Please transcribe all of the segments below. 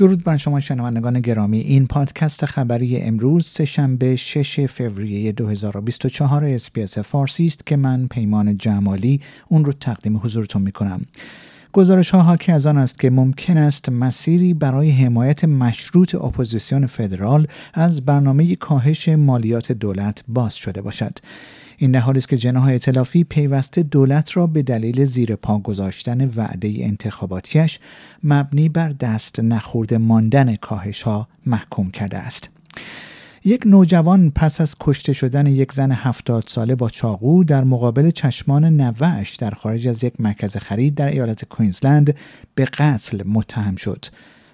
درود بر شما شنوندگان گرامی. این پادکست خبری امروز سه‌شنبه 6 فوریه 2024 SBS فارسی است که من پیمان جمالی اون رو تقدیم حضورتون می کنم گزارش ها حاکی از آن است که ممکن است مسیری برای حمایت مشروط اپوزیسیون فدرال از برنامه کاهش مالیات دولت باز شده باشد. این در حالی است که جناح ائتلاف پیوسته دولت را به دلیل زیر پا گذاشتن وعده انتخاباتیش مبنی بر دست نخورده ماندن کاهش ها محکوم کرده است. یک نوجوان پس از کشته شدن یک زن هفتاد ساله با چاقو در مقابل چشمان نوه‌ش در خارج از یک مرکز خرید در ایالت کوینزلند به قتل متهم شد.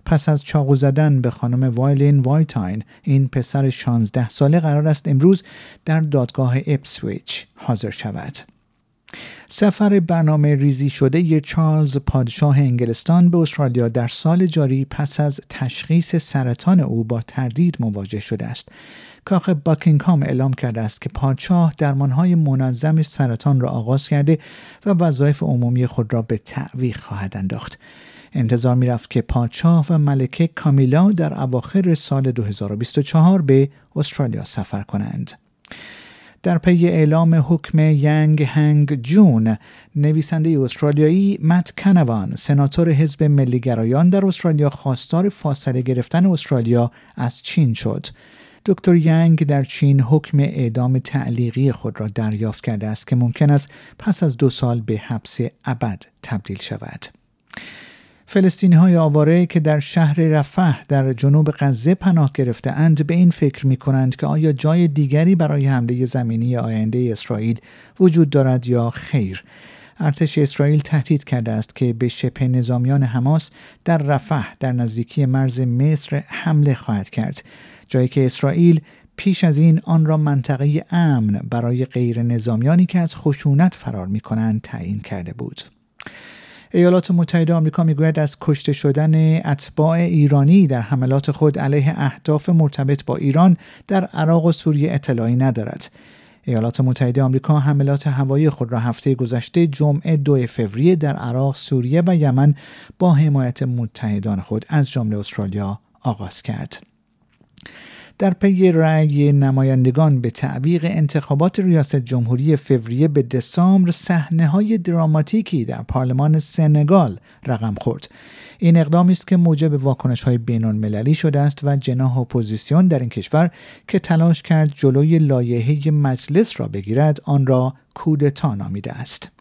پس از چاقو زدن به خانم وایلین وایتاین این پسر 16 ساله قرار است امروز در دادگاه اپسویچ حاضر شود. سفر برنامه ریزی شده ی چارلز پادشاه انگلستان به استرالیا در سال جاری پس از تشخیص سرطان او با تردید مواجه شده است. کاخ باکینگهام اعلام کرده است که پادشاه درمانهای منظم سرطان را آغاز کرده و وظایف عمومی خود را به تعویق خواهد انداخت. انتظار می‌رفت که پادشاه و ملکه کامیلا در اواخر سال 2024 به استرالیا سفر کنند. در پی اعلام حکم ینگ هنگ جون نویسنده استرالیایی مت کنوان سناتور حزب ملی‌گرایان در استرالیا خواستار فاصله گرفتن استرالیا از چین شد دکتر ینگ در چین حکم اعدام تعلیقی خود را دریافت کرده است که ممکن است پس از دو سال به حبس ابد تبدیل شود فلسطینی های آواره که در شهر رفح در جنوب غزه پناه گرفته اند به این فکر می کنند که آیا جای دیگری برای حمله زمینی آینده اسرائیل وجود دارد یا خیر ارتش اسرائیل تهدید کرده است که به شبه نظامیان حماس در رفح در نزدیکی مرز مصر حمله خواهد کرد جایی که اسرائیل پیش از این آن را منطقه امن برای غیر نظامیانی که از خشونت فرار می کنند تعیین کرده بود. ایالات متحده آمریکا می‌گوید از کشته شدن اتباع ایرانی در حملات خود علیه اهداف مرتبط با ایران در عراق و سوریه اطلاعی ندارد. ایالات متحده آمریکا حملات هوایی خود را هفته گذشته جمعه دو فوریه در عراق، سوریه و یمن با حمایت متحدان خود از جمله استرالیا آغاز کرد. در پی رأی نمایندگان به تعویق انتخابات ریاست جمهوری فوریه به دسامبر صحنه های دراماتیکی در پارلمان سنگال رقم خورد. این اقدامی است که موجب واکنش های بین المللی شده است و جناح اپوزیسیون در این کشور که تلاش کرد جلوی لایحه مجلس را بگیرد آن را کودتا نامیده است.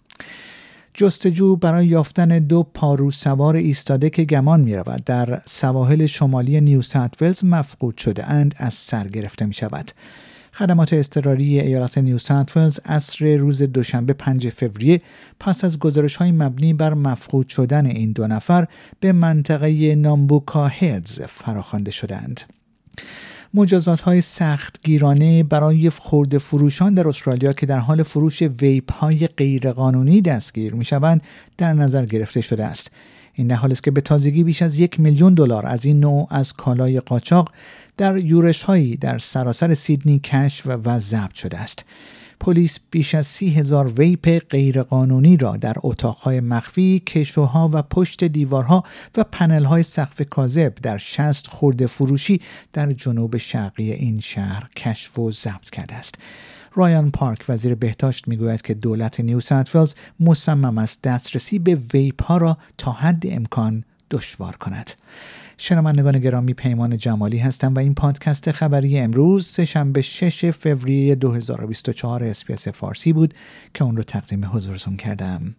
جستجو برای یافتن دو پارو سوار ایستاده که گمان می رود در سواحل شمالی نیو ولز مفقود شده اند از سر گرفته می شود. خدمات اضطراری ایالت نیو ولز اصر روز دوشنبه 5 فوریه پس از گزارش های مبنی بر مفقود شدن این دو نفر به منطقه نامبوکا هدز فراخوانده شدند. مجازات های سخت گیرانه برای خورده فروشان در استرالیا که در حال فروش ویپ های غیرقانونی دستگیر می شوند در نظر گرفته شده است. این در حال است که به تازگی بیش از یک میلیون دلار از این نوع از کالای قاچاق در یورش هایی در سراسر سیدنی کشف و ضبط شده است. پلیس بیش از سی هزار ویپ غیرقانونی را در اتاقهای مخفی، کشوها و پشت دیوارها و پنلهای سقف کاذب در شصت خرده فروشی در جنوب شرقی این شهر کشف و ضبط کرده است. رایان پارک وزیر بهداشت می‌گوید که دولت نیو ساوت مصمم است دسترسی به vape ها را تا حد امکان دشوار کند. شنوندگان گرامی پیمان جمالی هستم و این پادکست خبری امروز سهشنبه 6 فوریه 2024 اسپیس فارسی بود که اون رو تقدیم حضورتون کردم.